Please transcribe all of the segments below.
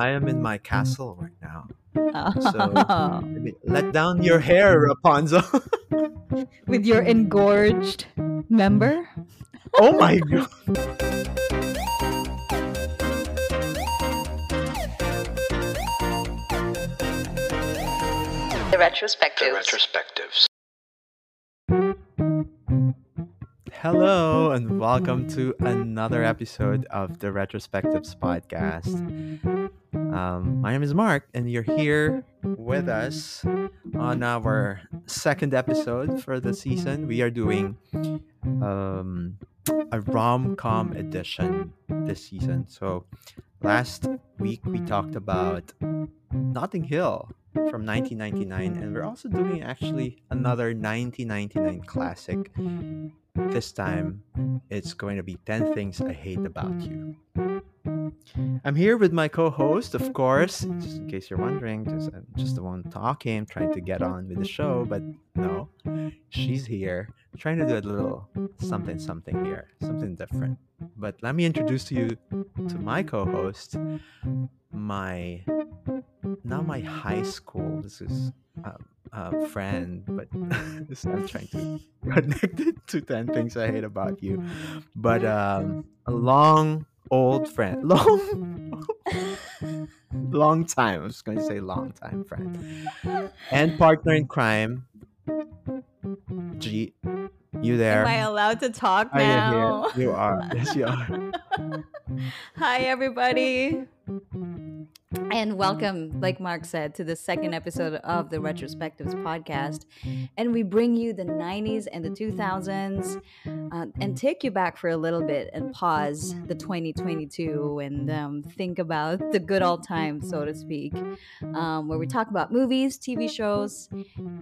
I am in my castle right now. So Oh, maybe let down your hair, Rapunzel. with your engorged member. oh my god. The retrospective. The retrospectives. Hello and welcome to another episode of the Retrospectives podcast. Um, my name is Mark, and you're here with us on our second episode for the season. We are doing um, a rom com edition this season. So, last week we talked about Notting Hill from 1999, and we're also doing actually another 1999 classic. This time, it's going to be 10 Things I Hate About You. I'm here with my co host, of course, just in case you're wondering, just, I'm just the one talking, trying to get on with the show, but no, she's here, trying to do a little something, something here, something different. But let me introduce to you to my co host, my not my high school, this is uh, a friend, but I'm trying to connect it to 10 things I hate about you. But um, a long old friend, long, long time. I was going to say long time friend and partner in crime. G, you there? Am I allowed to talk oh, Are you now? here? You are. Yes, you are. Hi, everybody. And welcome, like Mark said, to the second episode of the Retrospectives podcast. And we bring you the 90s and the 2000s uh, and take you back for a little bit and pause the 2022 and um, think about the good old times, so to speak, um, where we talk about movies, TV shows,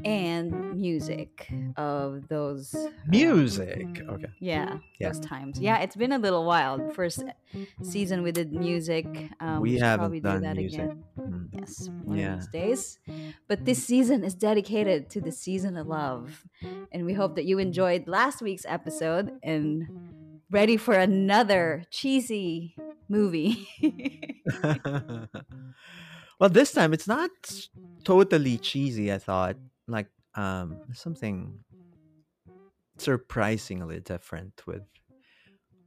and music of those uh, Music. Okay. yeah, Yeah. those times. Yeah, it's been a little while. First season we did music. Um, We should haven't probably done do that music. again. Mm. Yes, one Yeah. of these days. But this season is dedicated to the season of love, and we hope that you enjoyed last week's episode and ready for another cheesy movie. well, this time it's not totally cheesy. I thought like um something surprisingly different with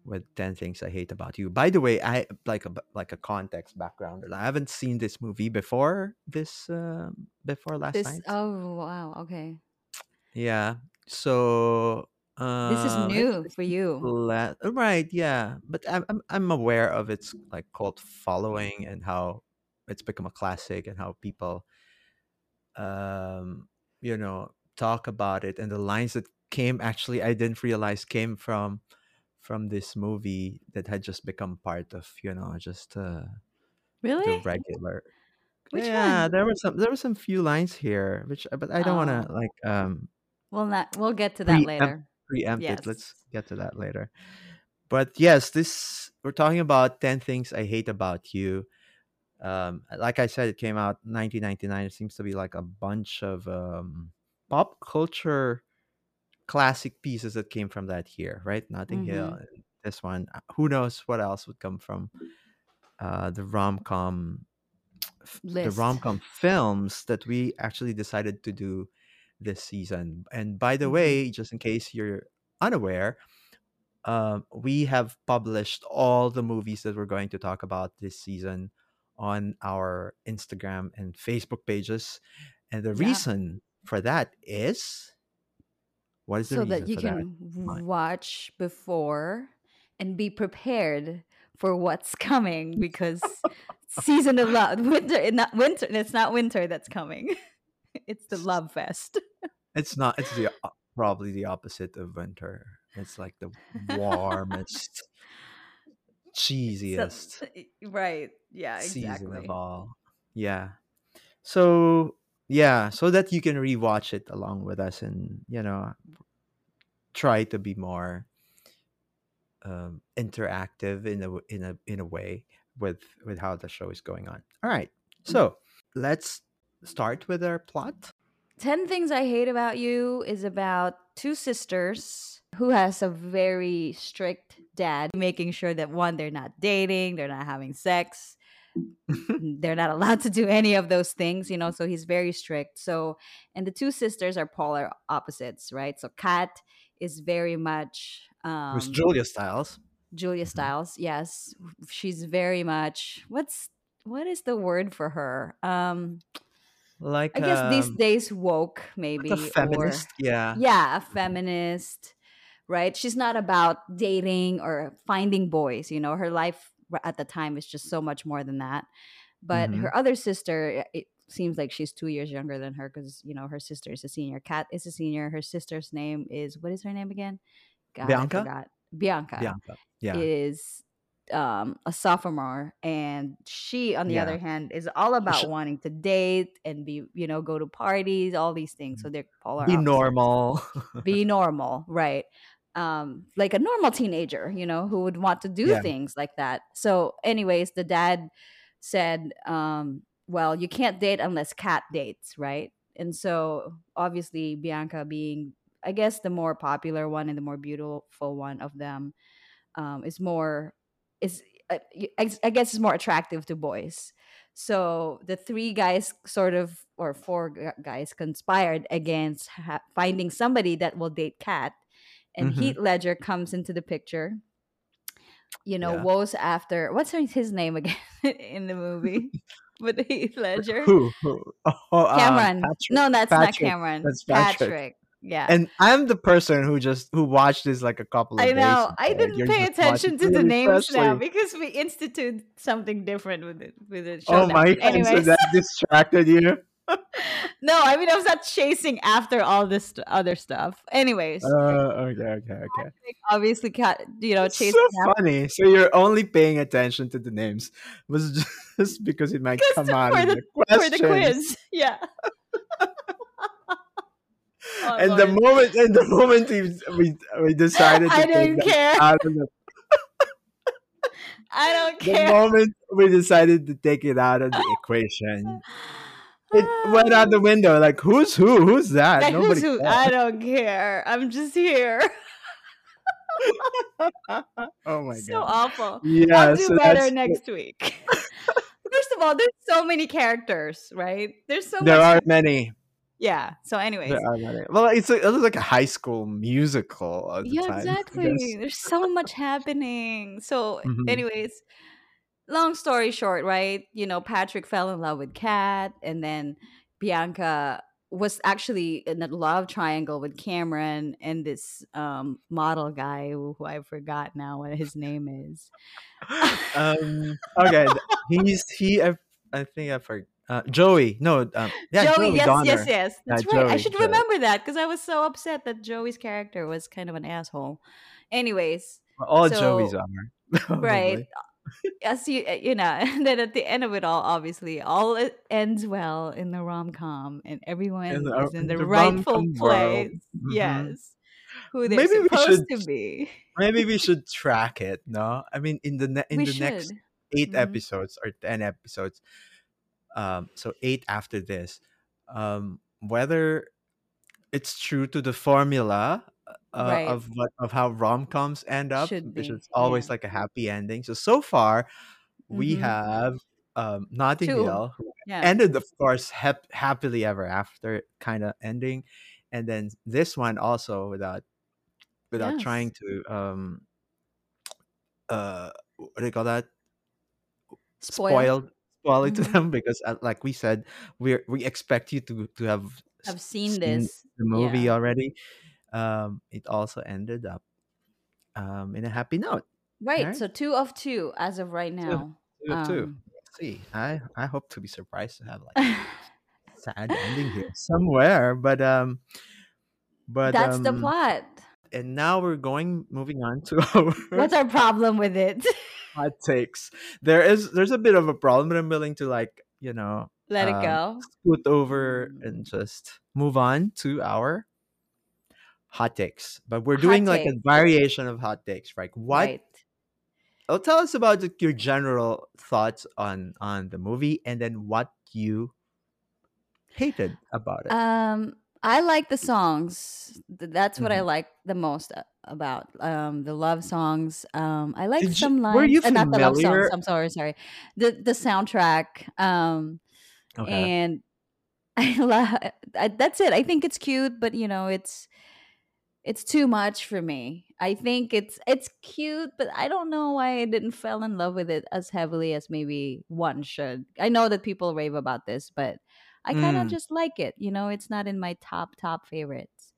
with 10 things i hate about you. By the way i like a like a context background i haven't seen this movie before this um before last this night. oh wow okay. Yeah so this is um, new for you. La- right, yeah, but I'm, I'm I'm aware of its like cult following and how it's become a classic and how people, um, you know, talk about it. And the lines that came actually I didn't realize came from from this movie that had just become part of you know just uh, the regular. Which yeah, one? there were some there were some few lines here which but I don't want Oh, to like um well, not. We'll get to that preempt later. preempt it. Let's get to that later. But yes, this we're talking about 10 things I hate about you. Um like I said it came out 1999. It seems to be like a bunch of um pop culture classic pieces that came from that year, right? Notting Hill, Mm-hmm. and this one. Uh, Who knows what else would come from uh the rom-com the rom-com films that we actually decided to do this season. And by the Mm-hmm. way, just in case you're unaware, um, we have published all the movies that we're going to talk about this season on our Instagram and Facebook pages. And the Yeah. reason for that is what is the so reason that you for that? can watch before and be prepared for what's coming because season of love winter eh, not winter it's not winter that's coming it's the love fest It's not. It's the probably the opposite of winter. It's like the warmest, cheesiest eh, right yeah exactly. season of all. Yeah. So yeah, so that you can rewatch it along with us and you know try to be more um, interactive in a in a in a way with with how the show is going on. All right, so let's start with our plot. 10 things i hate about you is about two sisters who has a very strict dad making sure that one they're not dating they're not having sex they're not allowed to do any of those things, you know, so he's very strict. So, and the two sisters are polar opposites, right? So, Kat is very much um, Julia Stiles. Julia Stiles, Yes, she's very much what's what is the word for her? Um, Like I guess these um, days woke maybe like a feminist. Yeah. or yeah, a feminist, right? She's not about dating or finding boys. You know, her life at the time is just so much more than that. But Mhm. her other sister, it seems like she's two years younger than her because you know her sister is a senior. Kat is a senior. Her sister's name is what is her name again? God, Bianca? Bianca Bianca. Yeah. is um a sophomore and she on the Yeah. other hand is all about sh- wanting to date and be you know go to parties all these things so they're polar Be normal. be normal right um like a normal teenager you know who would want to do Yeah. things like that. So anyways the dad said um well you can't date unless Kat dates right? And so obviously bianca being i guess the more popular one and the more beautiful one of them um is more is uh, I guess is more attractive to boys. So the three guys sort of or four guys conspired against ha- finding somebody that will date Kat and Mhm. heath ledger comes into the picture you know Yeah. woes after what's his name again in the movie with heath ledger Who? Who? Oh, um, cameron Patrick. no that's not cameron That's Patrick. yeah And I'm the person who just who watched this like a couple of I know. ago. I didn't you're pay attention to the names now because we instituted something different with it with the show. Oh my god! So that distracted you. No, I mean I was not chasing after all this other stuff. Anyways, Uh, okay, okay, okay. obviously, Kat, you know, chasing so after funny. So you're only paying attention to the names was just because it might Because come out in the- the for the quiz. Yeah. Oh, and the moment, and the moment we we, we decided to I take didn't care. out of the, I don't care. the moment we decided to take it out of the equation, it went out the window. Like who's who? Who's that? Like, Nobody. who's who? I don't care. I'm just here. oh my so god. So awful. Yeah. I'll do so better next week. First of all, there's so many characters, right? There's so There much. are many. yeah. So, anyways, There are many. Well, it's it was like a high school musical at the yeah, time. Exactly. There's so much happening. So, Mhm. anyways, long story short, right? You know, Patrick fell in love with Kat, and then Bianca was actually in a love triangle with Cameron and this um, model guy who, who I forgot now what his name is. um. Okay. He's he. I, I think I forgot. Uh, Joey. No. Um. Yeah. Joey, Joey yes, Donner. yes, yes. That's right. I should Joey. remember that because I was so upset that Joey's character was kind of an asshole. Anyways, All So- Joeys are. right. As you, uh, you know, and then at the end of it all, obviously, all it ends well in the rom com, and everyone In the- is in the, the rightful place. Mhm. Yes, who they're Maybe supposed should to be. Maybe we should track it. No. I mean, in the ne- in we the should. next 8 Mhm. episodes or ten episodes. Um. So eight after this. Um. Whether it's true to the formula uh, Right. of what of how rom coms end up, Should which be, is always yeah. like a happy ending. So so far, we Mhm. have um Notting. Hill Yeah. ended, of course, hap- happily ever after kind of ending, and then this one also without without Yes. trying to um uh what do you call that Spoiled. spoiled spoil it to Mhm. them because uh, like we said we we expect you to to have I've seen this. the movie Yeah. already um it also ended up um in a happy note Right. Right. So two of two as of right now. two of two Um, Let's see i i hope to be surprised to have like sad ending here somewhere but um but That's the um, plot. and now we're going moving on to our What's our problem with it? hot takes there is there's a bit of a problem but i'm willing to like you know Let it um, go. scoot over and just move on to our hot takes but we're Hot doing like a variation of hot takes right what Right. oh, tell us about your general thoughts on on the movie and then what you hated about it Um, I like the songs. That's what I Mhm. like the most about um the love songs. Um I like Did you, some were lines, you uh, not the love songs. familiar? I'm sorry, sorry. The the soundtrack um Okay. and I love that's it. I think it's cute, but you know, it's it's too much for me. I think it's it's cute, but I don't know why I didn't fall in love with it as heavily as maybe one should. I know that people rave about this, but I kind of Mm, just like it. You know, it's not in my top top favorites.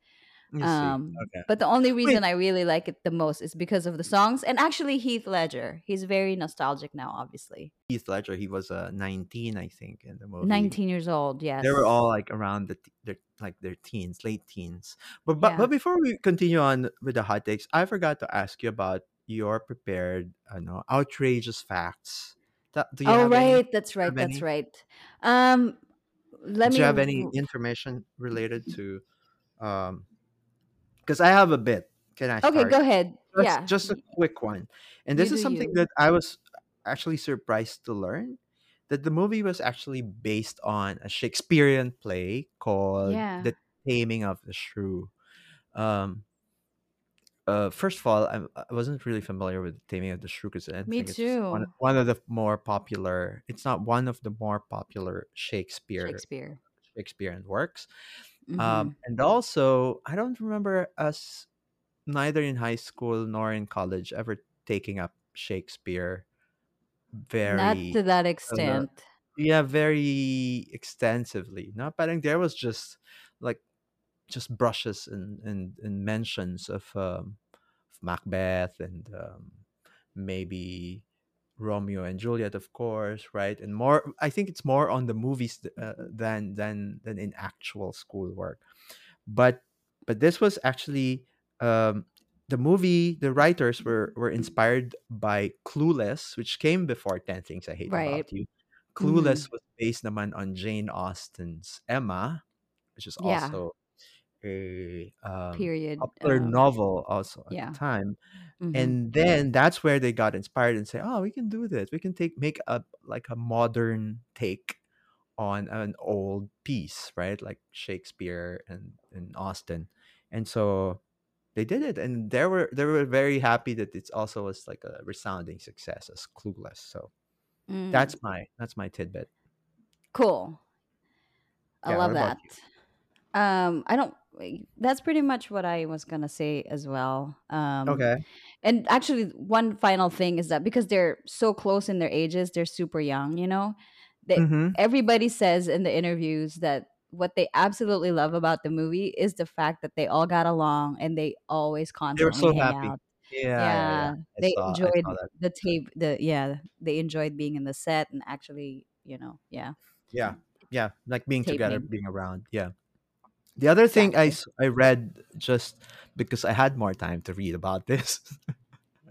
Um, Okay. but the only Wait. reason I really like it the most is because of the songs and actually Heath Ledger. He's very nostalgic now, obviously. Heath Ledger, he was uh, 19, I think, in the movie. 19 years old, yes. They were all like around the t- their like their teens, late teens. But but Yeah. but before we continue on with the hot takes, I forgot to ask you about your prepared, I know, outrageous facts. That, do you Oh have any? right, that's right, Have that's any? right. Um let Do me you have any information related to um because I have a bit. Can I Okay, start? go ahead. Just Yeah, just a y- quick one. And you this do is something you. that I was actually surprised to learn that the movie was actually based on a Shakespearean play called Yeah. The Taming of the Shrew. Um uh, first of all, I'm, I wasn't really familiar with the Taming of the Shrew because I Me think it's one too. one of the more popular. It's not one of the more popular Shakespeare Shakespeare. Shakespearean works. Um, Mhm. and also, I don't remember us neither in high school nor in college ever taking up Shakespeare Not very to that uh, extent. yeah very extensively. not No, parang there was just like just brushes and and, and mentions of um, of Macbeth and um, maybe Romeo and Juliet, of course, right? And more, I think it's more on the movies th- uh, than than than in actual schoolwork. But but this was actually um, the movie. The writers were were inspired by Clueless, which came before Ten Things I Hate Right. About You. Clueless was based naman on Jane Austen's Emma, which is Yeah. also a um, Period. popular Um novel also at the yeah. time Mhm. and then that's where they got inspired and say oh we can do this we can take make a like a modern take on an old piece right like shakespeare and and Austen and so they did it and they were they were very happy that it's also was like a resounding success as clueless so Mm. that's my that's my tidbit Cool. I yeah love that. Um I don't that's pretty much what I was going to say as well. Um okay and actually one final thing is that because they're so close in their ages, they're super young, you know. They mm-hmm. everybody says in the interviews that what they absolutely love about the movie is the fact that they all got along and they always they were constantly so hang happy out. yeah yeah yeah they saw enjoyed the tape. The yeah, they enjoyed being in the set and actually, you know, yeah, yeah yeah like being together being around yeah The other thing I, I read just because I had more time to read about this.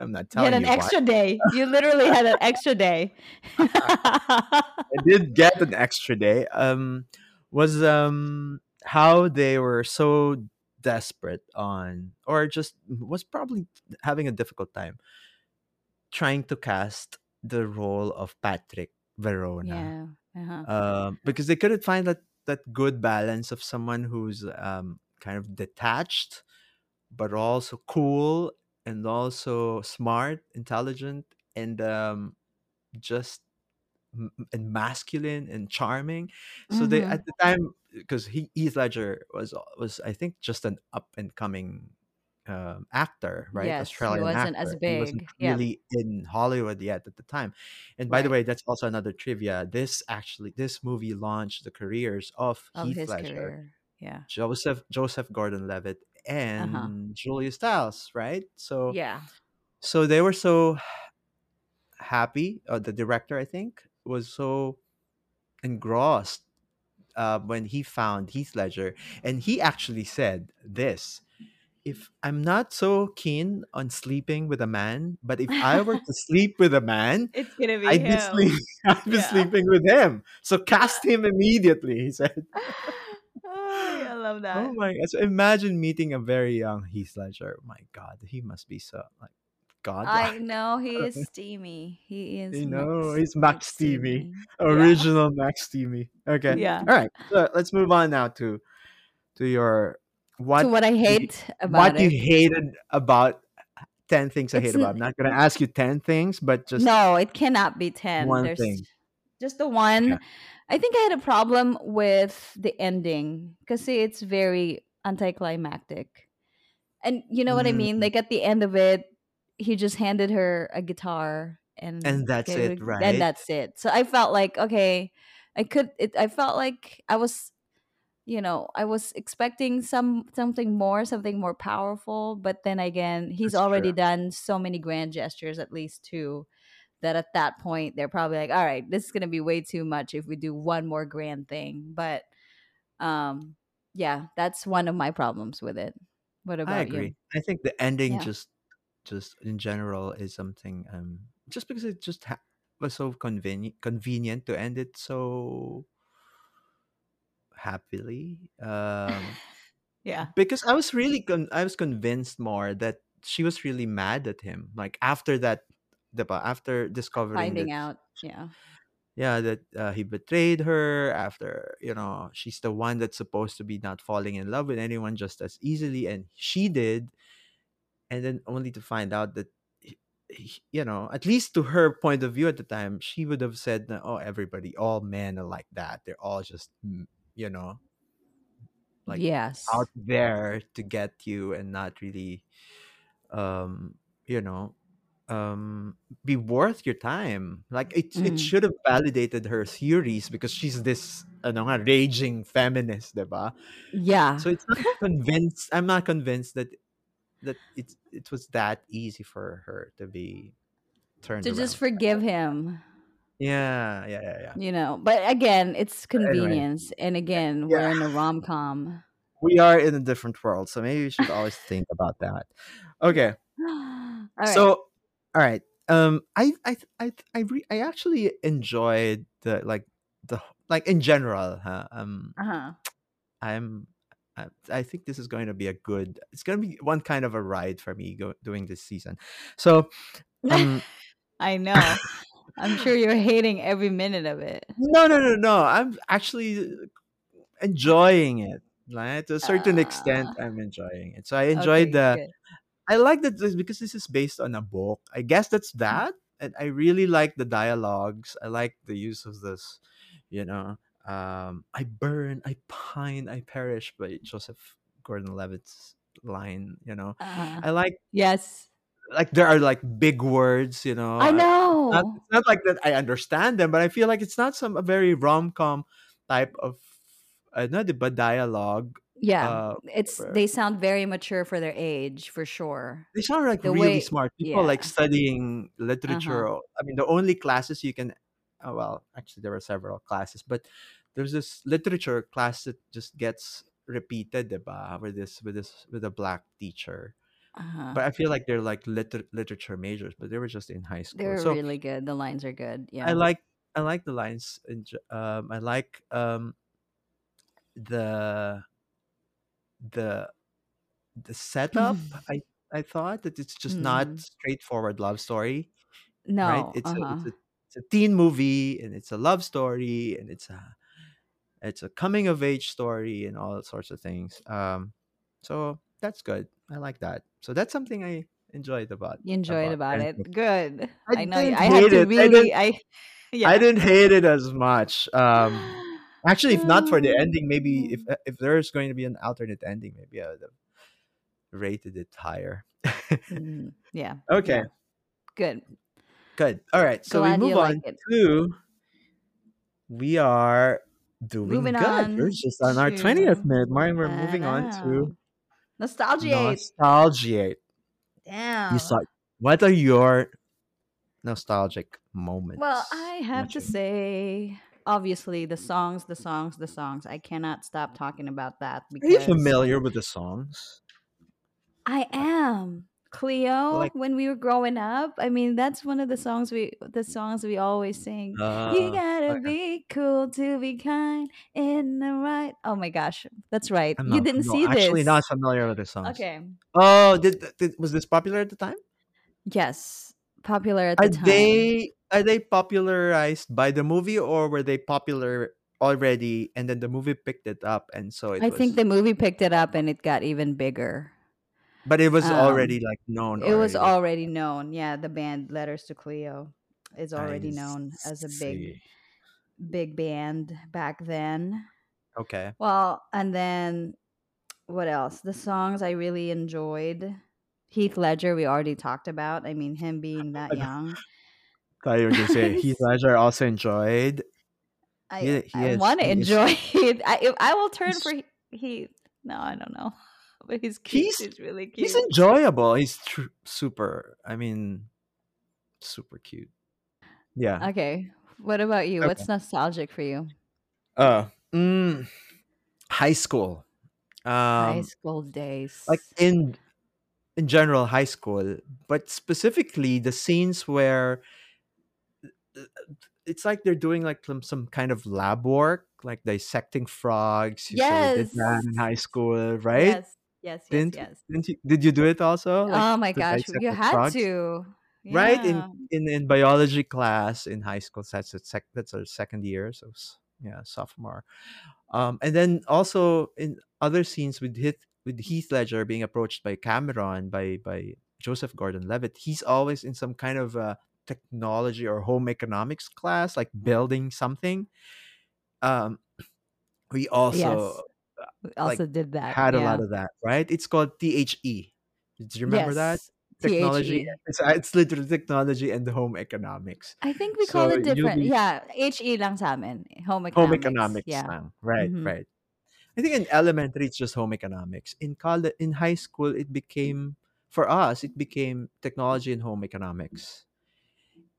I'm not telling You had an you why. extra day. You literally had an extra day. I did get an extra day. Um, was um how they were so desperate on, or just was probably having a difficult time trying to cast the role of Patrick Verona. yeah. Uh-huh. Um, because they couldn't find that that good balance of someone who's um kind of detached but also cool and also smart, intelligent, and um, just and masculine and charming. So they Mm-hmm. at the time because he Heath Ledger was was I think just an up and coming um, actor, right? Yes, he Australian wasn't as actor. He wasn't big. Yeah. really in Hollywood yet at the time. And by the Right. way, that's also another trivia. This actually this movie launched the careers of Of Heath his Ledger, career. Yeah. Joseph Joseph Gordon-Levitt, Uh-huh. and Julia Stiles, right? So Yeah. so they were so happy. Uh, the director, I think, was so engrossed uh, when he found Heath Ledger, and he actually said this: "If I'm not so keen on sleeping with a man, but if I were to sleep with a man, it's gonna be I'd be sleep, I'd be Yeah. sleeping with him. So cast him immediately." He said. oh, I love that. Oh my! So imagine meeting a very young Heath Ledger. My God, he must be so like I know he is steamy. He is You know, Max he's Max Maximi. Yeah. original Max Steamy. Okay, Yeah. all right. So let's move on now to to your to what what I you, hate about what you hated about 10 things I hate It's about. n- I'm not going to ask you 10 things, but just no, it cannot be 10. one There's thing. just the one. I think I had a problem with the ending because see, it's very anticlimactic. And you know what I mean? Mm, Like at the end of it, he just handed her a guitar and and that's it, it, and that's it. So I felt like okay, I could. It, I felt like I was, you know, I was expecting some something more, something more powerful. But then again, he's That's true. already done so many grand gestures, at least two, that at that point they're probably like, all right, this is gonna be way too much if we do one more grand thing. But um, yeah, that's one of my problems with it. What I about you? agree. I think the ending Yeah. just just in general is something um just because it just ha- was so convenient convenient to end it so happily um Yeah. because I was really con- I was convinced more that she was really mad at him like after that after discovering that Finding out. Yeah. yeah that uh, he betrayed her after you know she's the one that's supposed to be not falling in love with anyone just as easily and she did and then only to find out that you know at least to her point of view at the time she would have said that, oh everybody all men are like that they're all just mm, you know like Yes. out there to get you and not really um you know um be worth your time like it it Mm. should have validated her theories because she's this ano nga, raging feminist diba Yeah. so it's not convinced i'm not convinced that that it it was that easy for her to be turned to just forgive him, yeah yeah yeah yeah you know. But again, it's But anyway convenience. And again, yeah we're in a rom com. we are in a different world so maybe we should always think about that okay All right. So, all right. Um, I I I I re- I actually enjoyed the like the like in general. Huh? Um, Uh-huh. I'm. I, I think this is going to be a good. It's going to be one kind of a ride for me go, doing this season. So, um, I know. I'm sure you're hating every minute of it. no, no, no, no. I'm actually enjoying it. Like to a certain extent, Uh, I'm enjoying it. So I enjoyed okay, the good. I like that this- because this is based on a book. I guess that's Mm. that. And I really like the dialogues. I like the use of this, you know, um, I burn, I pine, I perish by Joseph Gordon Levitt's line, you know. Uh-huh. I like Yes. like there are like big words, you know. I I- It's not know. it's not like that I understand them, but I feel like it's not some a very rom-com type of uh, not the but dialogue. Yeah. Uh It's they sound very mature for their age, for sure. they sound like The really way smart people like studying literature Uh-huh. i mean the only classes you can oh, well actually there were several classes but there's this literature class that just gets repeated diba, with this with this with a black teacher Uh-huh. but i feel like they're like liter- literature majors but they were just in high school They're so really good. The lines are good. Yeah, i like i like the lines in, um i like um the the the setup i i thought that it's just not Mm. straightforward love story No. it's it's Uh-huh. a it's a teen movie and it's a love story and it's a it's a coming of age story and all sorts of things um so that's good i like that so that's something i enjoyed about You enjoyed about about it. Good. i I know. I had to it really. didn't I i yeah. didn't hate it as much um actually if not for the Um, ending maybe if uh, if there's going to be an alternate ending maybe i would have rated it higher mm, yeah. okay Yeah. Good. Good all right so we move you like on to we are doing Moving good. We're just on our 20th minute Martin, We're moving on to know. Nostalgia. nostalgia. You Damn. saw what are your nostalgic moments? Well, I have to say, obviously, the songs, the songs, the songs. I cannot stop talking about that Are you familiar with the songs? I am Cleo. Like when we were growing up, I mean, that's one of the songs we, the songs we always sing. You uh gotta okay. be cool to be kind in the right. Oh my gosh, that's right. I'm You not didn't no, see actually not familiar with the song. Okay. Oh, did, did was this popular at the time? Yes, popular at Are the time. they are they popularized by the movie or were they popular already, and then the movie picked it up, and so it I was. think the movie picked it up and it got even bigger. But it was already Um, like known it was already. Like already known. Yeah, the band Letters to Cleo is I already known as a big, see. big band back then. Okay. Well, and then what else? The songs I really enjoyed. Heath Ledger, we already talked about. I mean, him being that young. thought you were gonna say Heath Ledger also enjoyed. I He, he I want to is. enjoy it. I I will turn for He- Heath. No, I don't know. But he's cute. he's really cute. he's enjoyable. He's tr- super. I mean, super cute. Yeah. Okay. What about you? Okay. What's nostalgic for you? Uh, mm, high school. High Um, school days. like in in general, high school, but specifically the scenes where uh, it's like they're doing like some, some kind of lab work, like dissecting frogs. You so we did that in high school, right? Yes. Yes. Yes. Didn't Yes. didn't you, did you do it also? Like Oh my to gosh, dissect you the had frogs? to. right in Yeah. in in biology class in high school that's a sec, that's our second year so s- yeah sophomore um and then also in other scenes with Heath with Heath Ledger being approached by Cameron by by Joseph Gordon-Levitt he's always in some kind of a technology or home economics class like building something um we also Yes. Also like did that. had a lot of that right it's called THE did you remember that technology THE. it's, uh, it's literally technology and home economics I think we call so it different. be Yeah, HE lang sa amin. Home economics. home economics. economics Yeah. lang. right Mm-hmm. right i think in elementary it's just home economics in college in high school it became for us it became technology and home economics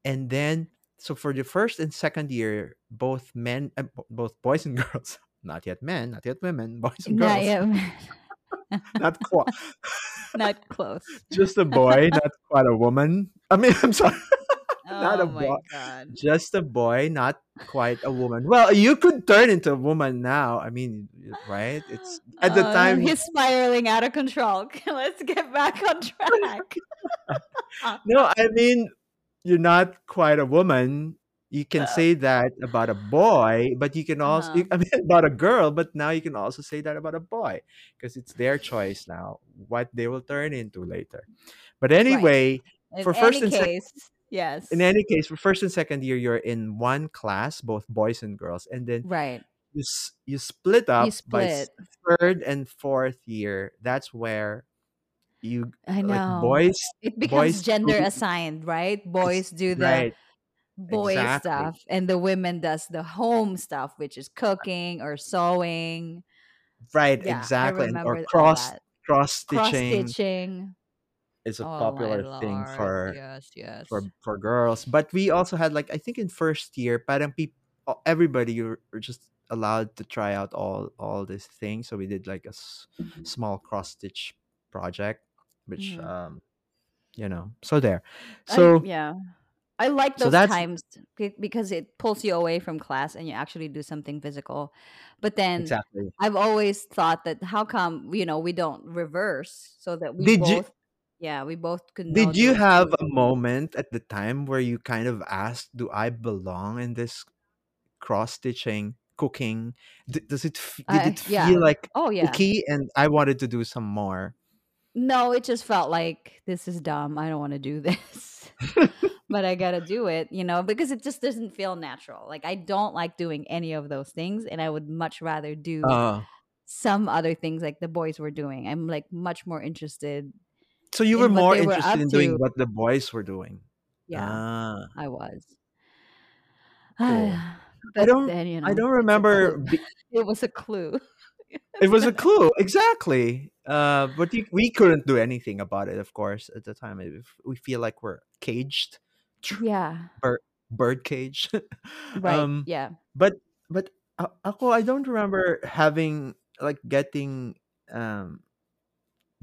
and then so for the first and second year both men uh, both boys and girls not yet men not yet women boys and girls. Not yet. not quite Not close. just a boy not quite a woman i mean i'm sorry not a Oh my boy god. just a boy not quite a woman well you could turn into a woman now i mean right it's at the Oh, time he's spiraling out of control. Let's get back on track. no i mean you're not quite a woman you can say that about a boy but you can also Uh-huh. i mean about a girl but now you can also say that about a boy because it's their choice now what they will turn into later but Right. anyway In for first and second case, yes. in any case for first and second year you're in one class both boys and girls and then right. you you split You up by split. third and fourth year that's where you I like know. boys It becomes boys gender do assigned, right? Boys do the right boy exactly stuff and the women does the home stuff, which is cooking or sewing. right Yeah, exactly or cross cross stitching stitching. is a Oh popular thing for Yes, yes. for for girls but we also had like i think in first year parang peop- uh, everybody were were just allowed to try out all all these things so we did like a s- small cross stitch project which Mhm. um you know so there I so yeah. I like those that's times because it pulls you away from class and you actually do something physical. But then exactly I've always thought that how come, you know, we don't reverse so that we did you both yeah, we both could did you have a moment at the time where you kind of asked do i belong in this cross stitching cooking D- does it f- did it yeah. feel like Oh yeah. icky and i wanted to do some more No, it just felt like this is dumb. I don't want to do this. but I got to do it, you know, because it just doesn't feel natural. Like I don't like doing any of those things and I would much rather do uh some other things like the boys were doing. I'm like much more interested so you were in more they were interested in doing to. what the boys were doing Yeah, ah I was. cool i don't then, you i don't remember It was a clue. It was a clue exactly uh but we couldn't do anything about it of course at the time we feel like we're caged yeah, bird bird cage right. um Yeah. but but a- ako I don't remember having like getting um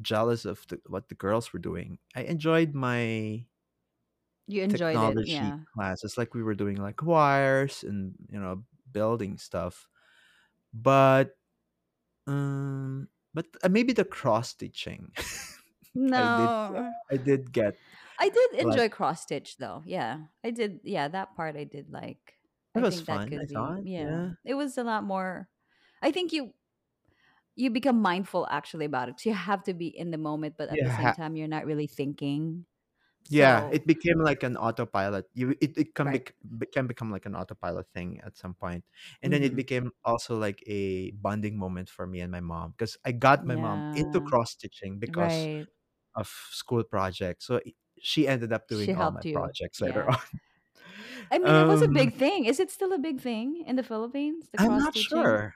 jealous of the, what the girls were doing. I enjoyed my You enjoyed it. technology Yeah. classes like we were doing like wires and you know building stuff. But um but uh, maybe the cross stitching. I did No. I did get I did like enjoy cross stitch though. Yeah. I did yeah, that part I did like. It I was think that fun, I could be thought. yeah. Yeah. It was a lot more I think you you become mindful actually about it. So you have to be in the moment, but at the same time you're not really thinking. Yeah, So it became like an autopilot. You it, it can right. bec- be, can become like an autopilot thing at some point. And then it Mm-hmm. became also like a bonding moment for me and my mom because I got my mom into Yeah. cross stitching because Right. of school projects. So i- she ended up She doing all my helped you. projects later Yeah. on. I mean, it was a Um big thing. Is it still a big thing in the Philippines, the I'm cross not stitching? sure.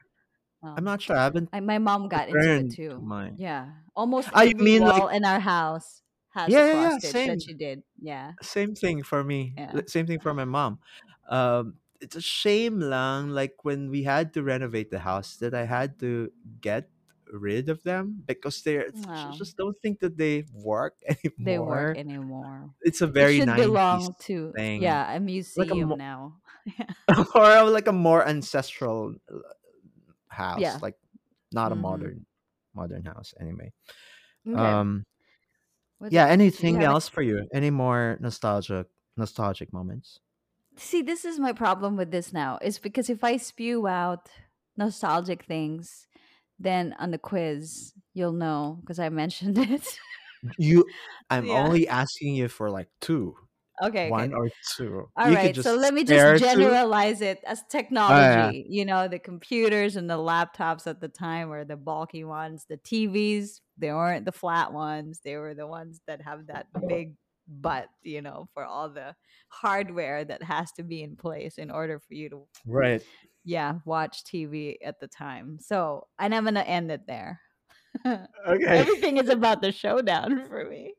I'm Oh. not sure. I haven't I, my mom got into it returned to too. mine. Yeah. Almost i every mean like wall in our house has yeah, yeah, yeah, stitch that same. she did. Yeah. Same thing for me. Yeah. Same thing for my mom. Um, it's a shame lang, like when we had to renovate the house, that I had to get rid of them because they're Wow. just don't think that they work anymore. They work anymore. It's a It very 90s belong to thing. yeah, a Like a museum mo- now. or like a more ancestral uh, house, yeah. like not a Mm-hmm. modern modern house anyway. Okay. Um What yeah, anything have? else for you? Any more nostalgic nostalgic moments? See, this is my problem with this now. Is because if I spew out nostalgic things, then on the quiz you'll know because I mentioned it. You I'm yeah. only asking you for like two. Okay. One Okay. or two. All You right. So let me just two. generalize it as Oh yeah. technology. You know, the computers and the laptops at the time were the bulky ones. The TVs, they weren't the flat ones. They were the ones that have that big butt, you know, for all the hardware that has to be in place in order for you to, Right. yeah, watch TV at the time. So, and I'm going to end it there. Okay. Everything is about the showdown for me.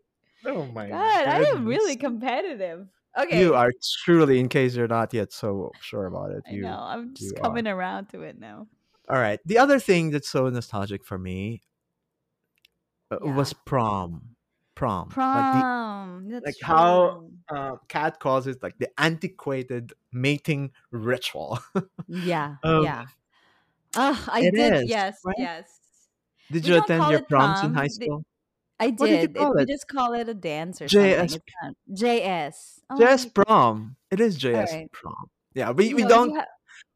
Oh my God, I am really competitive. Okay. You are truly, in case you're not yet so sure about it, I you know. I'm just you are. coming around to it now. All right. The other thing that's so nostalgic for me uh, Yeah. was prom. Prom. Like the Prom. like how true. uh, Kat calls it like the antiquated mating ritual. Yeah. um, Yeah. Oh, I did. is, Yes. right? Yes. Did We you attend your it proms in high prom. The, school? I What did you did. It, call we it? just call it a dance or something. JS It's JS. Oh, JS prom. It is JS right. prom. Yeah, we, we No, don't you have.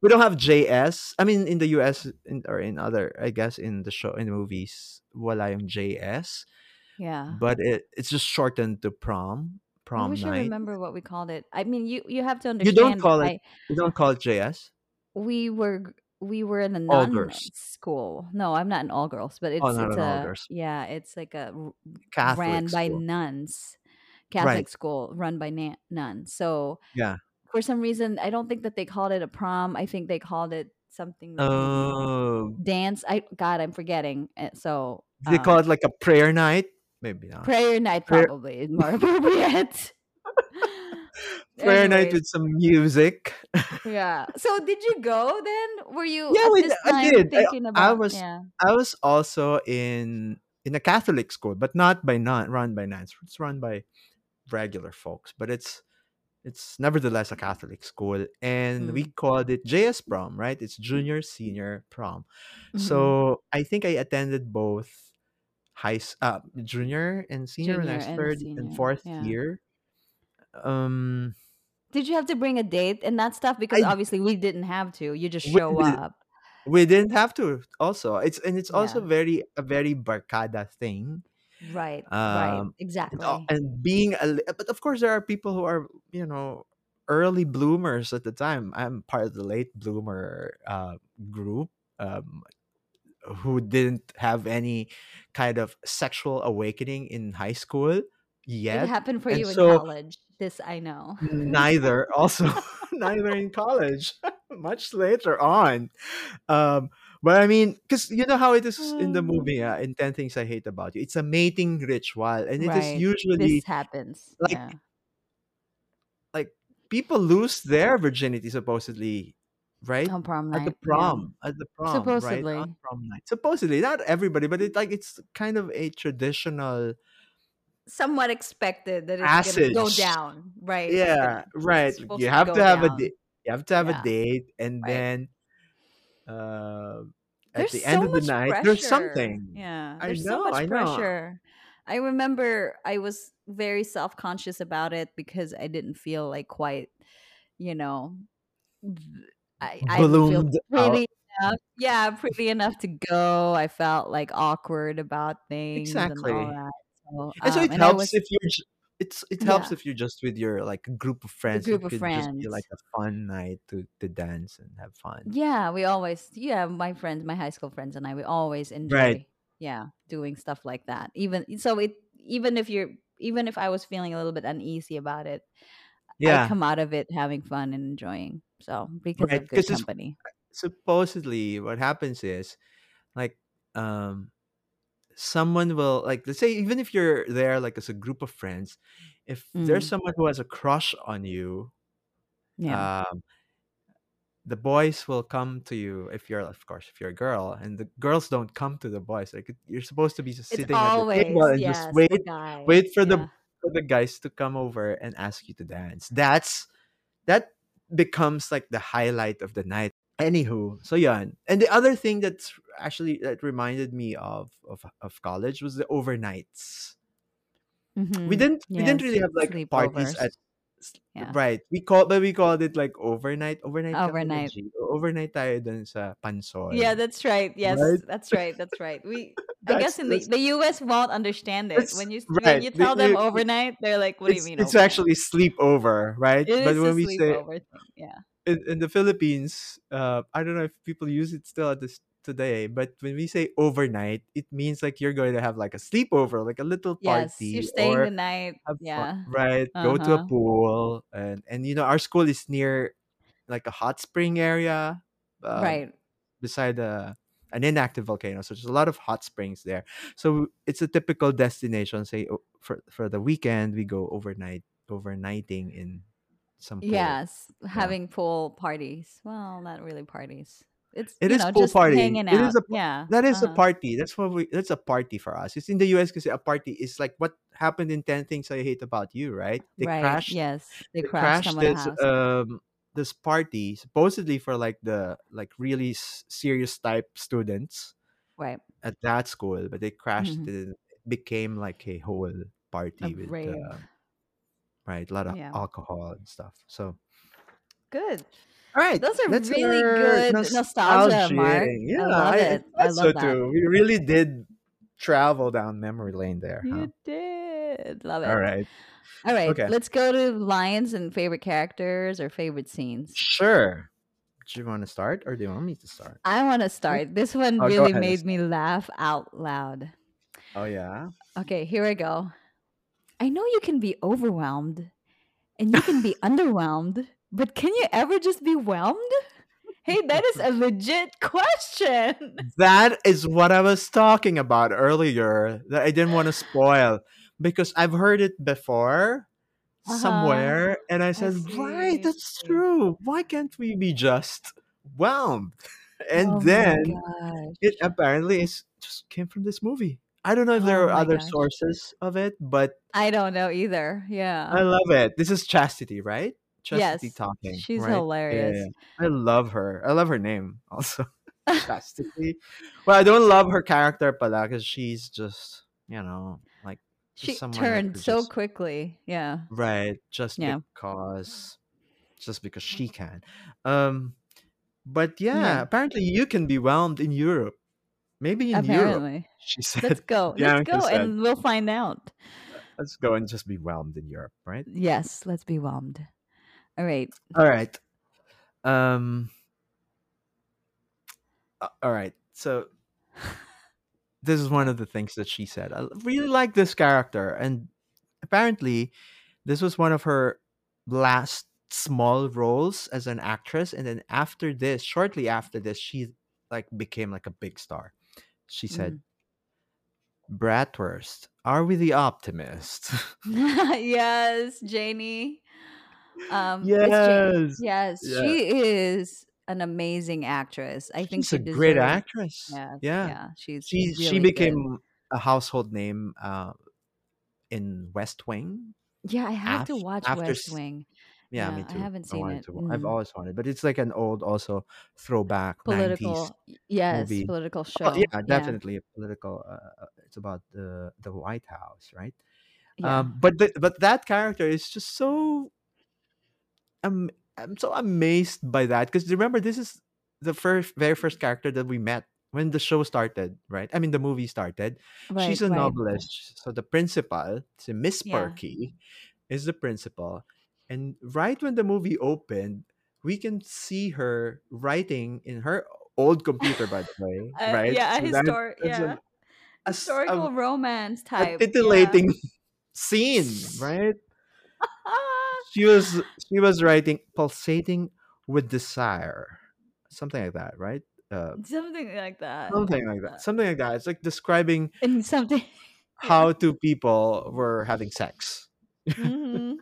we don't have JS. I mean, in the US in, or in other, I guess, in the show in the movies, well, I am JS, Yeah. but it it's just shortened to prom, Prom. I wish I remember what we called it. I mean, you you have to understand. You don't call it I you don't call it JS. we were we were in a All nun girls. school. No, I'm not in all girls, but Oh, it's not it's an all a girls. yeah, it's like a Catholic ran by school. nuns, Right. Catholic school run by na- nuns. So Yeah. for some reason, I don't think that they called it a prom. I think they called it something like Oh, dance. I God, I'm forgetting. Uh, So they call um, it like a prayer night? Maybe not. prayer night Prayer probably is more appropriate. Prayer night with some music. yeah. So did you go then? Were you yeah, we, this I did. I, thinking I about was yeah? I was also in in a Catholic school, but not by non run by nuns. It's run by regular folks, but it's it's nevertheless a Catholic school, and we Mm. called it JS prom, right? It's junior senior prom. Mm-hmm. So I think I attended both high uh, junior and senior Junior and third senior. and fourth Yeah. year. Um, Did you have to bring a date and that stuff? Because I obviously we didn't have to. You just show did, up. we didn't have to. Also, it's and it's also Yeah. very a very barkada thing. Right. Right. Um, and, uh, Exactly. and being a but of course there are people who are you know early bloomers at the time. I'm part of the late bloomer uh, group. Um, who didn't have any kind of sexual awakening in high school It happened for and you in college. This I know. neither also neither in college much later on um but i mean because you know how it is in the movie uh, in 10 things i hate about you it's a mating ritual and it is Right. usually This happens. like Yeah. like people lose their virginity supposedly right On prom at the night. Yeah. prom at the prom right Supposedly. on prom night supposedly not everybody but it like it's kind of a traditional Somewhat expected that it's gonna go down. Right. Yeah right you have go to have a down. date you have to have a date and Right. then uh at There's the end of the night there's something Yeah, i there's so know much i know pressure. I remember I was very self conscious about it because I didn't feel like quite, you know, I, I feel out. pretty enough. Yeah, pretty enough to go. I felt like awkward about things and all Exactly. So, And so um, it helps was, if you're it's it helps yeah, if you're just with your like group of friends. group It of could just be like a fun night to to dance and have fun. Yeah, we always, yeah, my friends, my high school friends and I, we always enjoy Right. yeah, doing stuff like that. Even so, it even if you're, even if I was feeling a little bit uneasy about it, I Yeah. come out of it having fun and enjoying. So because Right. of good company. supposedly what happens is like um someone will like let's say even if you're there like as a group of friends, if there's Mm, someone who has a crush on you, yeah, um the boys will come to you if you're of course if you're a girl and the girls don't come to the boys like you're supposed to be just it's sitting at the table always and just yes, the wait wait for the Yeah, for the guys to come over and ask you to dance. That's that becomes like the highlight of the night. Anywho so yeah and the other thing that's actually that reminded me of of, of college was the overnights we mm-hmm. didn't we didn't really have like parties at Yeah, right we call but we called it like overnight overnight overnight. overnight tayo dun sa Yeah, that's right. Yes, right that's right. That's right. We, I guess in the the U.S. won't understand it when you s- when you we, tell them we, we- overnight. They're like, "What do you mean it's overnight?" actually sleepover right It but when we say thing. Yeah. in, in the Philippines, uh, I don't know if people use it still at this today, but when we say overnight, it means like you're going to have like a sleepover, like a little party. Yes, you're party, staying the or night. have fun, Yeah. right? Uh Go to a huh. pool, and and you know our school is near like a hot spring area, um, Right. beside a an inactive volcano. So there's a lot of hot springs there. So it's a typical destination. Say o- for for the weekend, we go overnight overnighting in some pool. Yes, Yeah. having pool parties. Well, not really parties. It's It you is know pool just party. hanging It is out. a Yeah. that is a Uh huh. party. That's what we that's a party for us. It's in the US because a party is like what happened in 10 Things I Hate About You, right? They Right. crashed Yes, they they crashed crashed this house. um this party supposedly for like the like really s- serious type students Right. at that school, but they crashed hmm it it became like a whole A party with rave. uh, right a lot of Yeah. alcohol and stuff. So Good. All right, Those are that's really good nostalgia, Mark. Yeah, I love I, it. I thought so love that. too. We really did travel down memory lane there, huh? You did. Love it. All right. All right. Okay. let's go to lines and favorite characters or favorite scenes. Sure. Do you want to start or do you want me to start? I want to start. This one Oh, really made me laugh out loud. Oh yeah. Okay, here I go. I know you can be overwhelmed and you can be underwhelmed, but can you ever just be whelmed? Hey, that is a legit question. That is what I was talking about earlier that I didn't want to spoil because I've heard it before Uh huh. somewhere and I I said, right, that's true. Why can't we be just whelmed? And Oh then it apparently is just came from this movie. I don't know if there Oh are other gosh. sources of it, but I don't know either. Yeah. I love it. This is Chastity, right? Chastity Yes. talking, She's right? Hilarious. yeah. I love her. I love her name also. Chastity. Well, I don't love her character pala because she's just, you know, like She turned so just quickly. Yeah. right just Yeah. because just because she can. Um but Yeah. yeah, apparently you can be whelmed in Europe. Maybe in Europe, Apparently. she Let's said. go. Let's go said. and we'll find out. Let's go and just be whelmed in Europe, right? Yes, let's be whelmed. All right. All right. Um uh, all right. So this is one of the things that she said. I really like this character and apparently this was one of her last small roles as an actress and then after this, shortly after this, she like became like a big star. She said, Mm. "Bratwurst, are we the optimist?" yes, Janie. Um, yes. Yes, Yeah. she is an amazing actress. I think She's she a great actress. Yes, Yeah. yeah, she's She she really good. became a household name uh, in West Wing. Yeah, I have to watch after West Wing. yeah, Yeah, me I haven't seen wanted it. to. wa- I've Mm. always wanted, but it's like an old also throwback Political, '90s yes, movie. political Oh, show. yeah, Yeah, definitely a political. Uh, uh, it's about the the White House, right? yeah, Um, but the, but that character is just so um I'm so amazed by that because remember this is the first very first character that we met when the show started, right? I mean the movie started. Right, She's a right. novelist. So the principal, so Miss Yeah. Perky, is the principal. And right when the movie opened, we can see her writing in her old computer, by the way. Uh, right? yeah, a So that- histor- that's yeah. a- a s- Historical romance a type. yeah. titillating scene, right? She was she was writing pulsating with desire. Something like that, right? Uh, something like that. something like that. Something like that. It's like describing And something. how two people were having sex. Mhm.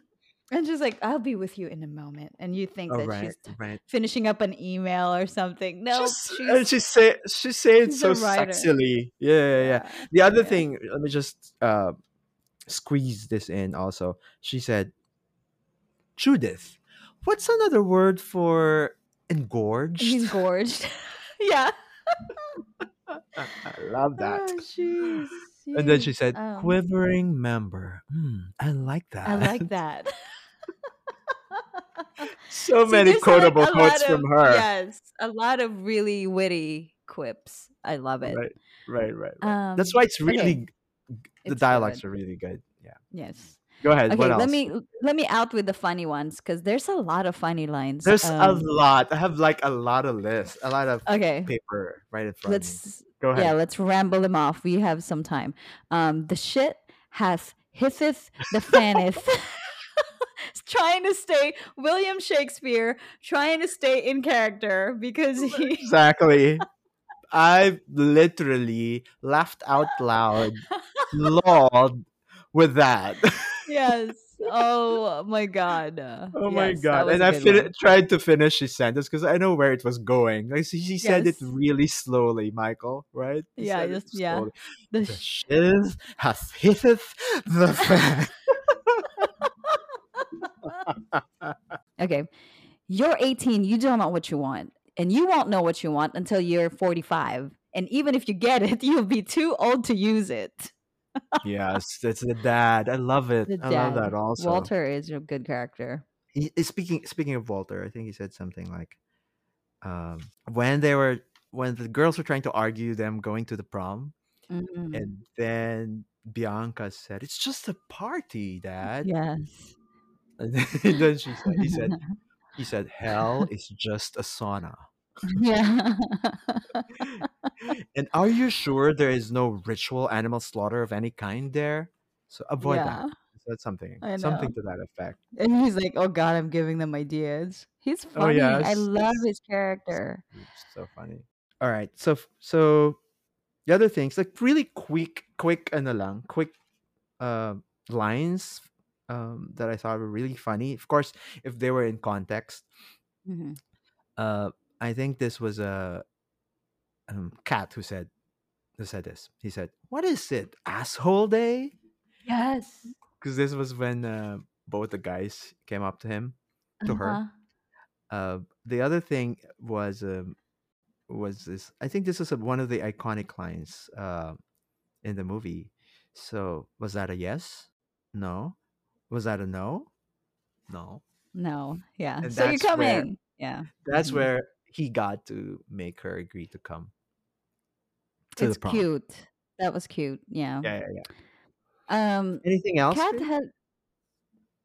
And she's like, "I'll be with you in a moment," and you think Oh, that right, she's right. finishing up an email or something. No, She's, she's, and she say she say it she's so sexily. Yeah, yeah, yeah. The other yeah. thing, let me just uh, squeeze this in. Also, she said, Judith, what's another word for engorged? he's gorged. yeah. I I love that. Oh, jeez, and then she said, Um, quivering member. Hmm, I like that. I like that. so See, many there's, like, quotable a lot quotes from her. Yes, a lot of really witty quips. I love it. Right, right, right. right. That's Um, why it's really g- the It's dialogues good. are really good. Yeah. Yes. Go ahead. Okay, what else? let me let me out with the funny ones because there's a lot of funny lines. There's a Um, lot. I have like a lot of lists, a lot of Okay, paper right in front let's Go ahead. yeah, let's ramble them off. We have some time. Um, the shit hath hisseth the faneth. trying to stay William Shakespeare, trying to stay in character because he Exactly. I literally laughed out loud, lolled with that. Yes. Oh my god. Uh, oh my yes, that god! And I fin- tried to finish his sentence because I know where it was going. Like she, she said it really slowly, Michael. Right? He Yeah, just- yeah. The The shiz hath hitteth the fan. Okay. You're 18, you don't know what you want. And you won't know what you want until you're 45. And even if you get it, you'll be too old to use it. Yes, it's the dad. I love it. I love that also. Walter is a good character. he, he- speaking speaking of Walter, I think he said something like, um, when they were when the girls were trying to argue them going to the prom, Mhm. and then Bianca said, "It's just a party, Dad." Yes. And then she said, "He said, he said, hell is just a sauna." Yeah. and are you sure there is no ritual animal slaughter of any kind there? So avoid yeah. that. That's something, something to that effect. And he's like, oh God, I'm giving them ideas. He's Oh, funny. I love his character. It's so funny. All right. So so the other things like really quick quick and lang, quick uh, lines um, that I thought were really funny. Of course, if they were in context, Mhm. uh, I think this was a um, Kat who said who said this. He said, "What is it? Asshole day?" Yes. Because this was when uh, both the guys came up to him to her. Uh-huh. Uh, the other thing was um, was this. I think this is one of the iconic lines uh, in the movie. So was that a yes? No. Was that a no? No. No. Yeah. And so you come where- coming. Yeah. That's Mhm. where he got to make her agree to come to it's cute. That was cute. Yeah. Yeah, yeah, yeah. Um Anything else? Kat had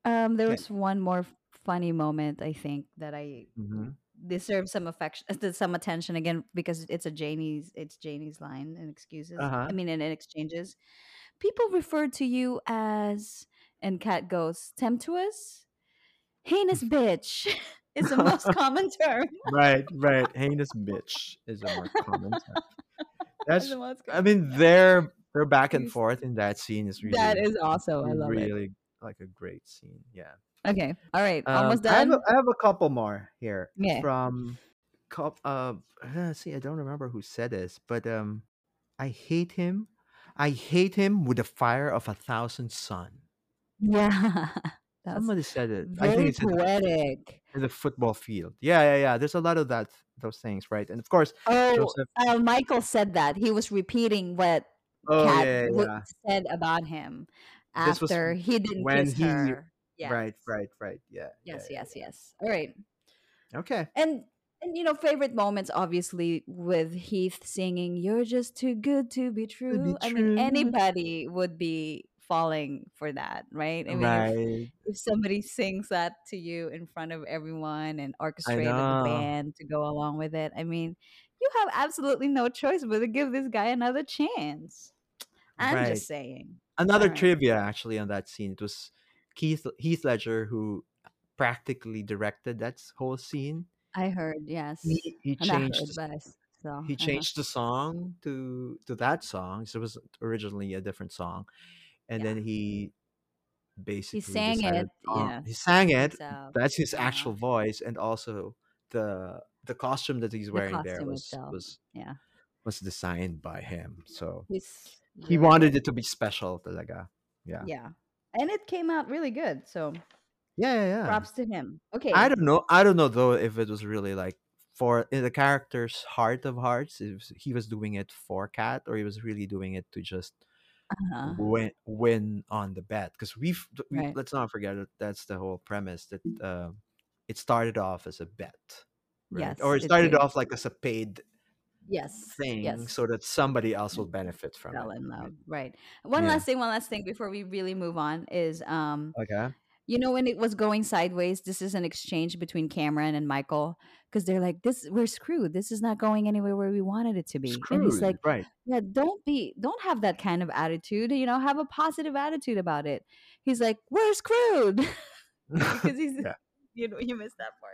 um there Yeah. was one more funny moment I think that I Mhm. deserve some affection uh, some attention again because it's a Janie's it's Janie's line and excuses. Uh-huh. I mean in, in exchanges. People refer to you as and Kat goes, temptuous? Heinous bitch is the most common term. right, right. Heinous bitch is a more common term. That's. most I common. mean, their their back and forth in that scene is really that is awesome. I love it. really like a great scene. Yeah. Okay. All right. Um, Almost I have, done. a, I have a couple more here Yeah. from. Uh, see, I don't remember who said this, but um, I hate him. I hate him with the fire of a thousand sun. Yeah. That's Somebody said it. I think it's poetic. in the football field. Yeah, yeah, yeah. There's a lot of that, those things, right? And of course, Oh, Joseph. uh, Michael said that. He was repeating what Oh Kat yeah, yeah. said about him after he didn't when kiss he- her. Yes. Right, right, right. Yeah. Yes, yeah, yes, yes. All right. Okay. and and you know favorite moments obviously with heath singing you're just too good to be To be true i mean anybody would be falling for that right i mean if Right. if somebody sings that to you in front of everyone and orchestrated the band to go along with it i mean you have absolutely no choice but to give this guy another chance i'm Right. just saying Another right trivia actually on that scene. It was Keith Heath Ledger who practically directed that whole scene. i heard yes He he changed the but I s- so he uh-huh. changed the song to to that song. So it was originally a different song, and yeah then he basically he sang it decided on yes he sang it. himself That's his uh-huh actual voice, and also the the costume that he's the wearing there was itself was yeah was designed by him. So he's he wanted it to be special, talaga. Yeah, yeah and it came out really good so yeah, yeah. yeah. props to him Okay, I don't know. I don't know though if it was really like for in the character's heart of hearts, if he was doing it for Kat or he was really doing it to just uh-huh. win win on the bet. Because we've we, right let's not forget that that's the whole premise that uh, it started off as a bet, right? Or yes it it started did off like as a paid yes thing yes so that somebody else will benefit from fell it, in right? love right one Yeah. last thing one last thing before we really move on is um Okay. You know when it was going sideways this is an exchange between cameron and michael because they're like this we're screwed this is not going anywhere where we wanted it to be and he's like right? yeah don't be don't have that kind of attitude you know have a positive attitude about it he's like we're screwed because he's yeah. you know you missed that part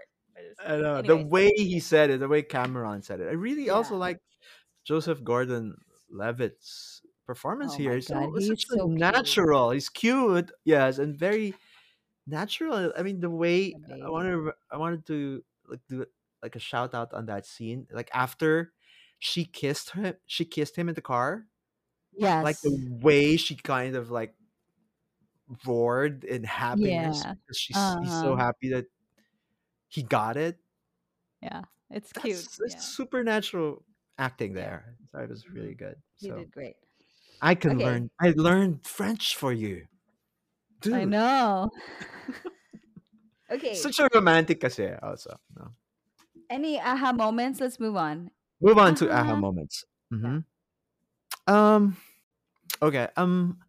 I know the way he said it, the way Cameron said it. I really also like Joseph Gordon-Levitt's performance oh here. He's so it's he's such a so cute natural. He's cute, yes, and very natural. I mean, the way the I wanted, I wanted to like do like a shout out on that scene. Like after she kissed him, she kissed him in the car. Yes, like the way she kind of like roared in happiness yeah because she's he's so uh-huh happy that he got it. yeah it's cute That's, that's yeah supernatural acting there. So it was really good. he So did great I can okay learn. I learned French for you, i know okay Such a romantic kasi also. No. any aha moments let's move on Move on to aha moments. yeah hmm Um. Okay. Um.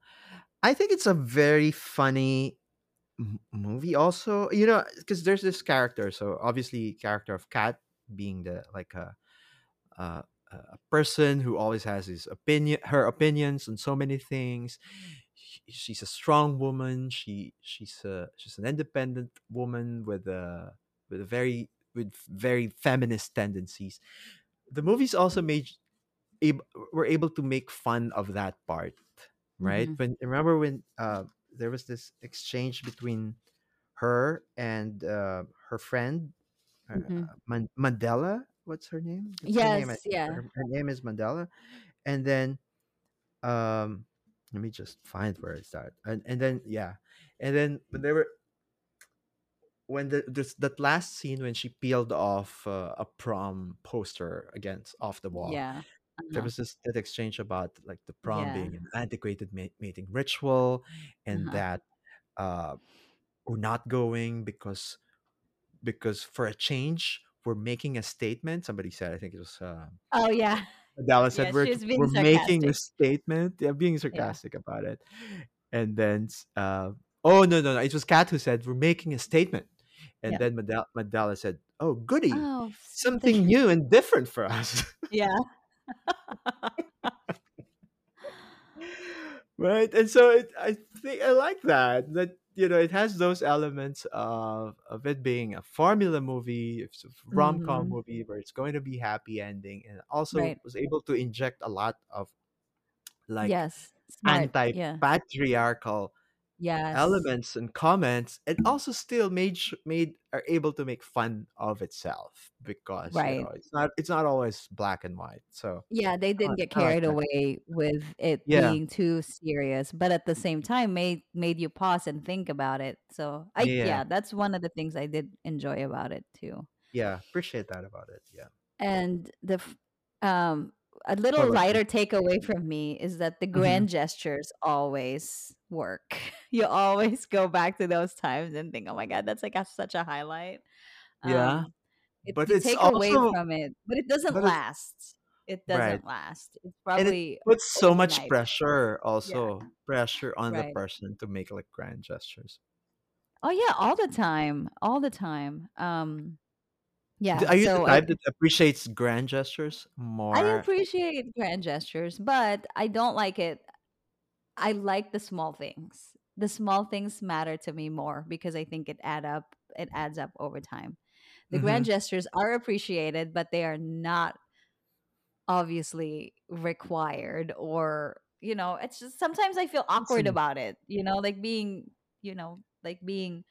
I think it's a very funny m- movie. Also, you know, because there's this character. So obviously, character of Kat being the like a uh, a person who always has his opinion, her opinions on so many things. Sh- She's a strong woman. She she's a she's an independent woman with a with a very with very feminist tendencies. The movies also made ab- were able to make fun of that part, right? hmm When remember when uh, there was this exchange between her and uh, her friend uh, hmm Man- Mandella. What's her name? What's her name? Yes yeah her, her name is Mandella. And then um, let me just find where it started. And and then yeah, and then when they were when the this, that last scene when she peeled off uh, a prom poster against off the wall yeah there uh-huh. was this that exchange about like the prom yeah being an antiquated ma- mating ritual and uh-huh. that uh we're not going because because for a change we're making a statement somebody said i think it was uh oh yeah Dallas said yeah we're we're making a statement yeah being yeah. sarcastic about it and then uh oh no no no it was kat who said we're making a statement and yeah. then Madal- Madala said oh goody oh something something new and different for us. Yeah. Right and so it, i think i like that that you know it has those elements of of it being a formula movie it's a rom-com hmm movie where it's going to be happy ending and also right. was able to inject a lot of like yes smart anti-patriarchal yes. elements and comments and also still made sh- made are able to make fun of itself because you right. know it's not it's not always black and white so yeah they i, didn't like- get I like carried that. away with it yeah. being too serious but at the same time made made you pause and think about it so i yeah. yeah that's one of the things i did enjoy about it too. Yeah appreciate that about it yeah. And the f- um a little about lighter takeaway from me is that the hmm grand gestures always work you always go back to those times and think oh my god that's like a, such a highlight yeah um It, but it's take also away from it, but it doesn't but last. It doesn't last. It's And it probably puts so much pressure Yeah, also pressure on the person to make like grand gestures. Oh yeah, all the time, all the time. Um, yeah. Are you the So I type that appreciates grand gestures more. I more? appreciate grand gestures, but I don't like it. I like the small things. The small things matter to me more because I think it add up. It adds up over time. The grand hmm gestures are appreciated, but they are not obviously required or you know it's just sometimes i feel awkward about it you know like being you know like being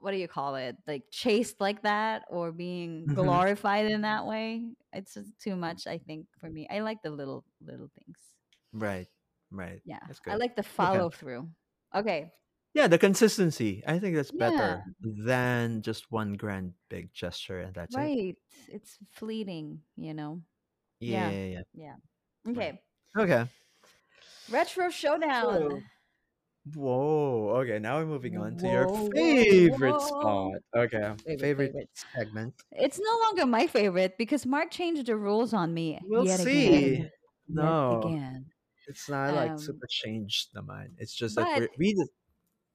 what do you call it like chased like that or being hmm glorified in that way? It's just too much i think for me. I like the little little things. Right, right. yeah That's i like the Okay. follow through okay. Yeah, the consistency. I think that's yeah. better than just one grand big gesture and that's it. right. It's fleeting you know? Yeah, yeah. yeah, yeah. yeah. Right. okay. Okay. retro showdown. So, whoa. Okay, now we're moving on to your whoa whoa favorite whoa spot. Okay, favorite favorite favorite segment. It's no longer my favorite because Mark changed the rules on me We'll see. again. Yet No, again. it's not like Um, super changed the mind. It's just but we're, we just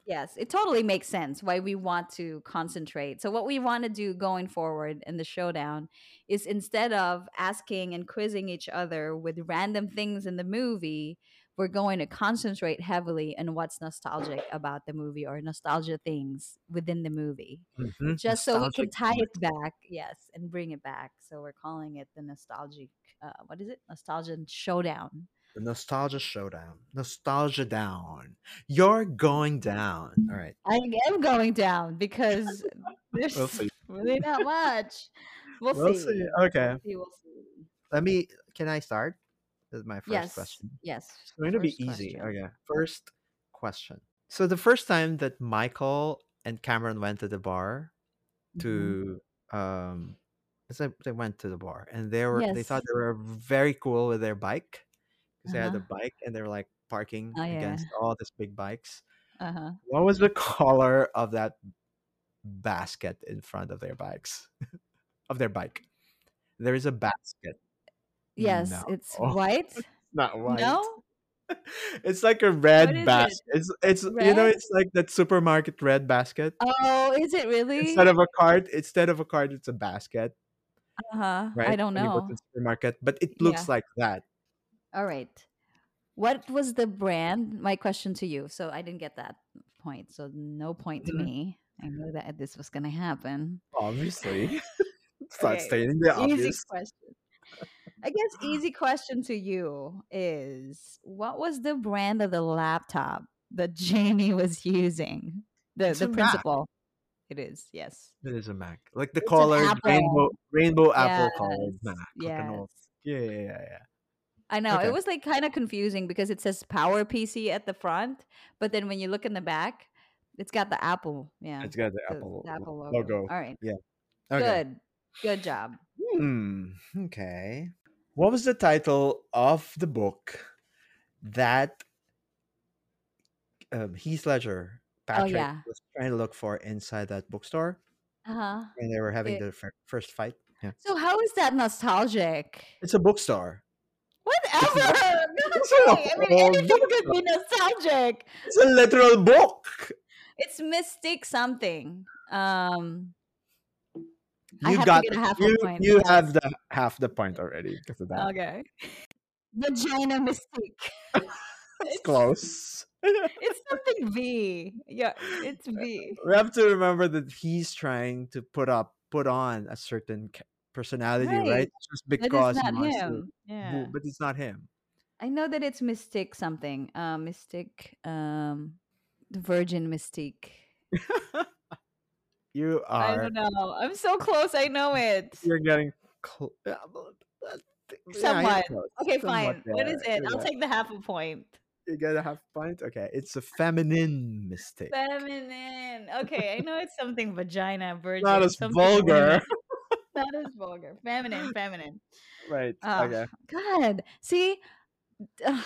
yes, it totally makes sense why we want to concentrate. So, what we want to do going forward in the showdown is instead of asking and quizzing each other with random things in the movie, we're going to concentrate heavily on what's nostalgic about the movie or nostalgia things within the movie. Mhm, just so we can tie it back yes and bring it back so we're calling it the nostalgic uh, what is it nostalgia showdown The nostalgia showdown. Nostalgia down. You're going down. All right. i am going down because We'll there's see. really not much we'll We'll see see. Okay. we'll see we'll see Let me. Can I start? Is my first yes question. yes It's going to be easy. question Okay. First question. So the first time that Michael and Cameron went to the bar hmm to um they went to the bar and they were they thought they were very cool with their bike because they had a uh-huh bike and they were like parking oh yeah against all these big bikes. uh-huh What was the color of that basket in front of their bikes? of their bike. There is a basket. Yes No. it's white It's not white. no It's like a red is it basket. It's it's you know it's like that supermarket red basket. oh is it really? Instead of a cart, instead of a cart, it's a basket, uh-huh Right? i don't When you go to know the supermarket, but it yeah looks like that. all right What was the brand? My question to you. So I didn't get that point. So no point to Mhm. me. I knew that this was going to happen. Obviously, start Okay. stating the Easy obvious. question. I guess easy question to you is what was the brand of the laptop that Jamie was using? The It's the principal. It is, yes. It is a Mac, like the It's colored apple. rainbow rainbow apple Yes. colored Mac, like old. Yeah, yeah, yeah, yeah. I know. Okay. It was like kind of confusing because it says Power PC at the front, but then when you look in the back, it's got the Apple. Yeah. It's got the The, Apple Apple logo. logo. All right. Yeah. Okay. Good. Good job. Hmm. Okay. What was the title of the book that um, Heath Ledger, Oh Patrick, yeah. was trying to look for inside that bookstore Uh-huh. when they were having It, their fir- first fight? Yeah. so how is that nostalgic? It's a bookstore. It's Whatever. a, Go it's a. I mean, anything could be nostalgic. It's a literal book. It's Mystic something. Um, You got to get a half you point. you have the half the point already because of that. Okay. Vagina Mystique. It's close. it's something V. Yeah, it's V. we have to remember that he's trying to put up put on a certain personality, right? Right. Just because not to. him. boo- Yeah. But it's not him. I know that it's Mystic something. Uh, Mystic. Um, the Virgin Mystique. you are. I don't know. I'm so close. I know it. You're getting. Cl- yeah, but that thi- yeah, close. Okay, Somewhat fine. What is it? I'll take the half a point. You get a half point. Okay, it's a Feminine Mystique. Feminine. Okay, I know it's something vagina, virgin. Not as something vulgar. Not as vulgar. Feminine, feminine. right. Oh, Okay. God. See, Ugh,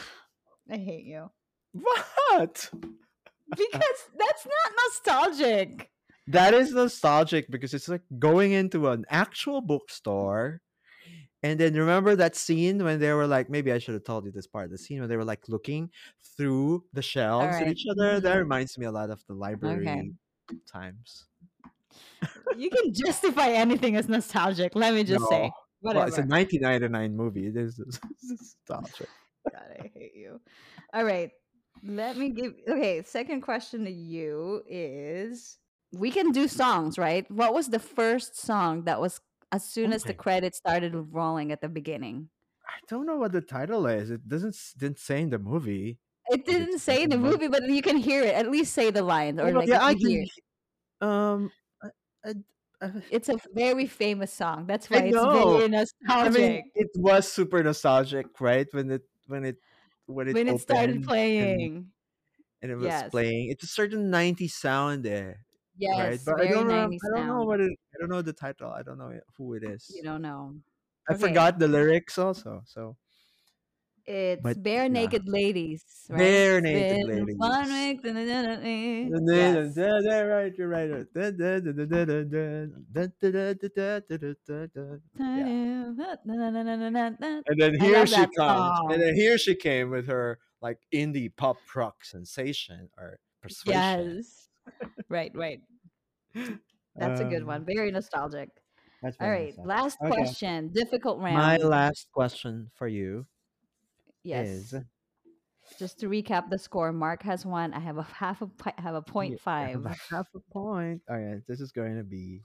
I hate you What? because that's not nostalgic. That is nostalgic because it's like going into an actual bookstore. And then remember that scene when they were like, maybe I should have told you this part. The scene when they were like looking through the shelves at each other. That Mhm. reminds me a lot of the library times. You can justify anything as nostalgic. Let me just say. No. Whatever. Well, it's a 1999 movie. It is nostalgic. God, I hate you. All right. Let me give okay, second question to you is we can do songs, right? What was the first song that was as soon as the Okay. credits started rolling at the beginning? I don't know what the title is. It doesn't s- didn't say in the movie. It it didn't say in the movie, but you can hear it. At least say the lines or like yeah, I can. hear it. he- Um, I, I, I, It's a very famous song. That's why I it's know. very I nostalgic. mean, it was super nostalgic, right? When it when it when it when it started opened and, playing. and it was Yes. playing. It's a certain 90s sound there, Yes, right? But I don't, know. I don't know what it. I don't know the title. I don't know who it is. You don't know. I okay. forgot the lyrics also. So it's but, bare yeah. naked ladies, right? Barenaked Ladies. Yes. Right, you're right. Yeah. And then here she comes. Song. And then here she came with her like indie pop rock sensation or persuasion. Yes right, right. That's a good Um, one. Very nostalgic. That's very right. nostalgic. Last Okay. question. Difficult round. My last question for you yes. is Just to recap the score, Mark has one. I have a half a pi- have a point Yeah, five. about half a point. All right, this is going to be.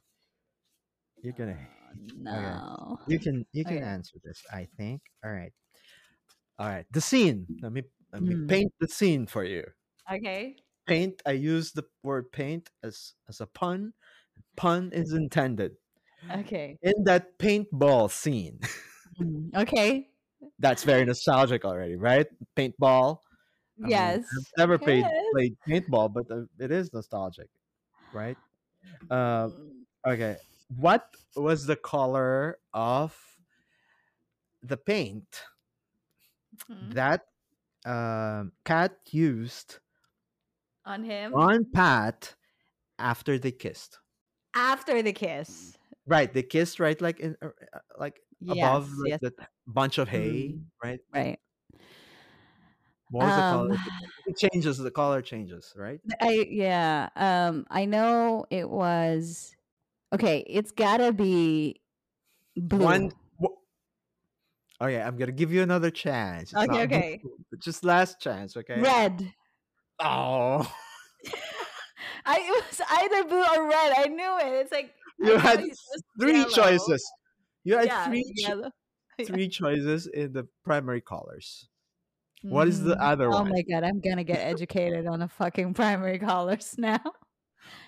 You're gonna. Uh, no. You can. You can Okay. answer this. I think. All right. All right. The scene. Let me. Let me Mm. paint the scene for you. Okay. Paint. I use the word paint as as a pun. Pun is intended Okay. in that paintball scene. Mm, Okay. That's very nostalgic already, right? Paintball. I mean, Yes. I've never played played paintball, but uh, it is nostalgic, right? Uh, Mm, okay. What was the color of the paint mhm. that um, Kat used On him on Pat after they kissed? after the kiss. Right, they kissed right, like in uh, uh, like above like, Yes. the bunch of hay, Mm. right? Right. What was the color? Um, It changes. The color changes, right? I yeah. Um. I know it was. Okay. It's gotta be blue. One. Okay, I'm gonna give you another chance. It's Okay, okay. blue, just last chance, okay? Red. Oh, I it was either blue or red. I knew it. It's like you had it s- was three yellow. choices. You had Yeah, three ch- yellow. Yeah. three choices in the primary colors. What is the Mhm. other Oh one? my god, I'm gonna get educated on the fucking primary colors now.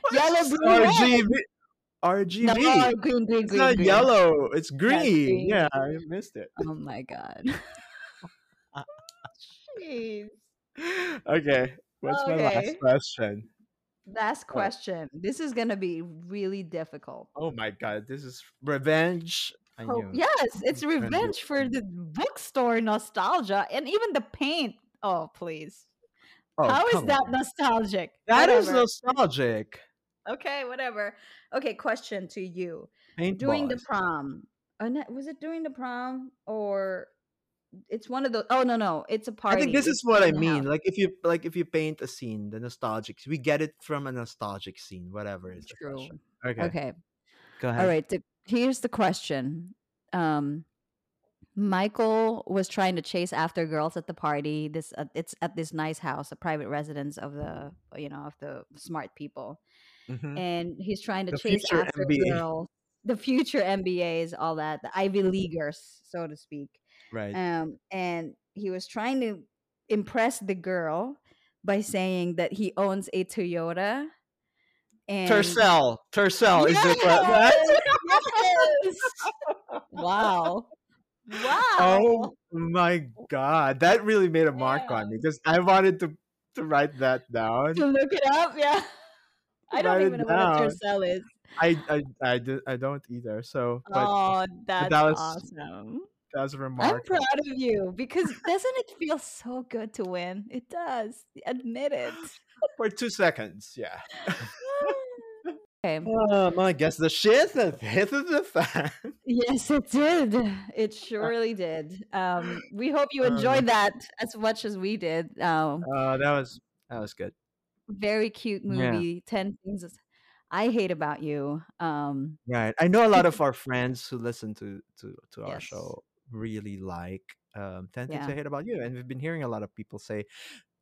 What Yellow, blue, red. RGB. RGB. No, green, green, it's green, not green. yellow. It's green. green. Yeah, I missed it. Oh my god. Jeez. Okay, what's my last question? Last question. This is gonna be really difficult. Oh my god, this is revenge. I Oh, knew. yes, it's revenge for the bookstore nostalgia and even the paint. Oh, please. Oh, How is that on. nostalgic? That is Whatever. nostalgic. Okay, whatever. Okay, question to you. Paintballs. During the prom. Oh, was it during the prom or it's one of the Oh no, no, it's a party. I think this is what I mean. house. Like if you like if you paint a scene, the nostalgic, we get it from a nostalgic scene, whatever is True. question. Okay, Okay. go ahead. All right. The, here's the question. Um, Michael was trying to chase after girls at the party. This uh, it's at this nice house, a private residence of the you know of the smart people, Mhm. and he's trying to The chase after MBA. girls, the future MBAs, all that, the Ivy Leaguers, so to speak. Right. Um, and he was trying to impress the girl by saying that he owns a Toyota. And Tercel. Tercel is the que- Yes! yes! wow. Wow. Oh my god, that really made a mark Yeah. on me because I wanted to to write that down. To look it up, yeah. I don't even know what a tercel is. I I I, do, I don't either. So, but oh, that's that was awesome. That's I'm proud of you because doesn't it feel so good to win? It does. Admit it. For two seconds, yeah. Okay. Um, I guess the shit that hit the fan. Yes, it did. It surely did. Um, we hope you Um, enjoyed that as much as we did. Um, Uh, that was that was good. very cute Yeah. movie. Ten things I hate about you. Um, Right. I know a lot of our friends who listen to to to our Yes. show really like um 10 things Yeah. I hate about you and we've been hearing a lot of people say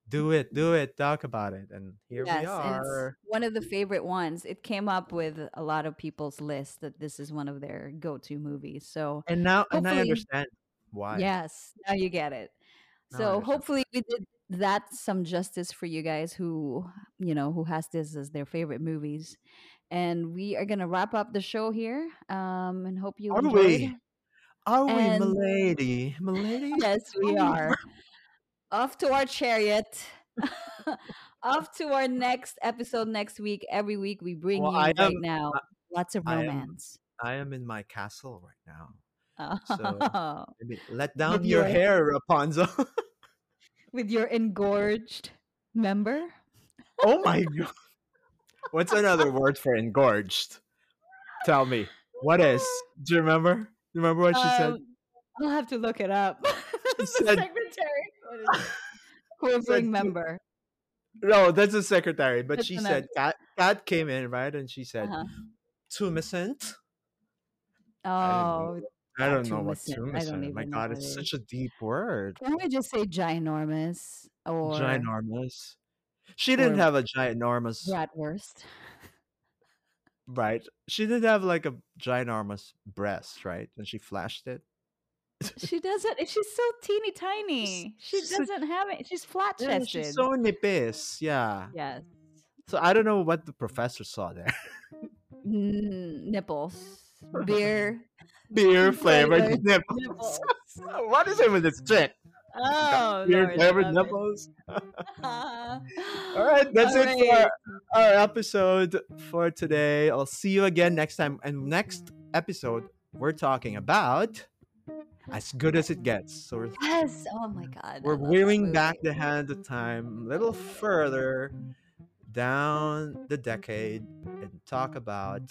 do it, do it, talk about it. And here yes, we are. one of the favorite ones. It came up with a lot of people's list that this is one of their go-to movies. So And now and I understand why. Yes, now you get it. Now So hopefully we did that some justice for you guys who, you know, who has this as their favorite movies. And we are gonna wrap up the show here. Um, and hope you Are enjoyed. we? Are we, And- milady? Milady? Yes, we are. Off to our chariot. Off to our next episode next week. Every week we bring Well, you I right am- now lots of I am- romance. I am in my castle right now. Oh, Maybe let down With your your- hair, Rapunzel. with your engorged member. oh my god. What's another word for engorged? Tell me. What is? Do you remember? Remember what she said? Um, I'll have to look it up. the said- secretary. What is it? Quivering to- member. No, that's the secretary. But That's she said Kat, Kat came in, right? And she said Uh-huh. tumescent. Oh, I don't know what tumescent. I don't. My know god, it's such a deep word. can we just say ginormous or Ginormous. She didn't have a ginormous bratwurst? Right. She didn't have like a ginormous breast, right? And she flashed it. She doesn't. She's so teeny tiny. She doesn't have it. She's flat Yeah, chested. she's so nipis. Yeah. yes. So I don't know what the professor saw there. Mm, nipples. Beer. Beer flavored Flavored nipples. nipples. what is it with this chick? Oh, Beer Lord, nipples. All All right, that's it for right. our, our episode for today. I'll see you again next time. And next episode, we're talking about as good as it gets. So we're Yes. Oh my God. We're wheeling back the hand of time a little further down the decade and talk about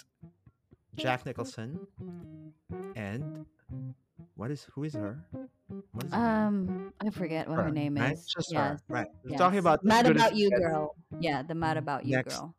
Jack Nicholson and what is who is her? Is her? Um, I forget what her, name right? is. Just yes. her, right? We're talking about Mad About You, girl. Yeah, the Mad About You, Next. girl.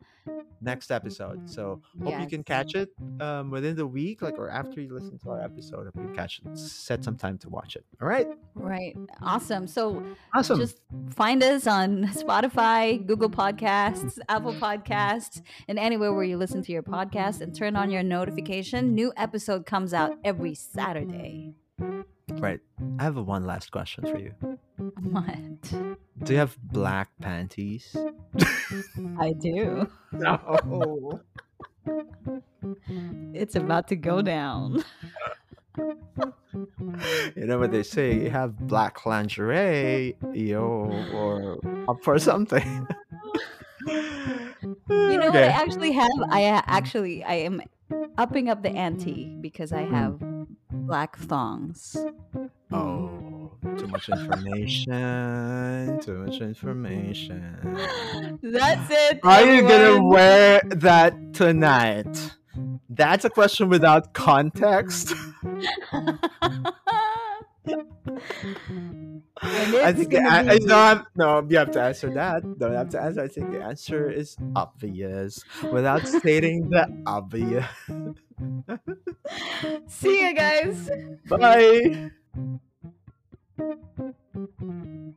next episode. So hope you can catch it um, within the week, like or after you listen to our episode. If you catch it. Set some time to watch it. All right. Right. Awesome. So Awesome. just find us on Spotify, Google Podcasts, Apple Podcasts, and anywhere where you listen to your podcast and turn on your notification. New episode comes out every Saturday. Right. I have one last question for you. What? Do you have black panties? I do. No. It's about to go down. you know what they say? You have black lingerie, yo, or up for something. You know what I actually have? I uh, actually I am upping up the ante because I Hmm. have black thongs. Oh, too much information. Too much information. That's it. Are you gonna wear that tonight? That's a question without context. I think I, I have, no, you have to answer that. Don't have to answer. I think the answer is obvious without stating the obvious. See you guys. Bye.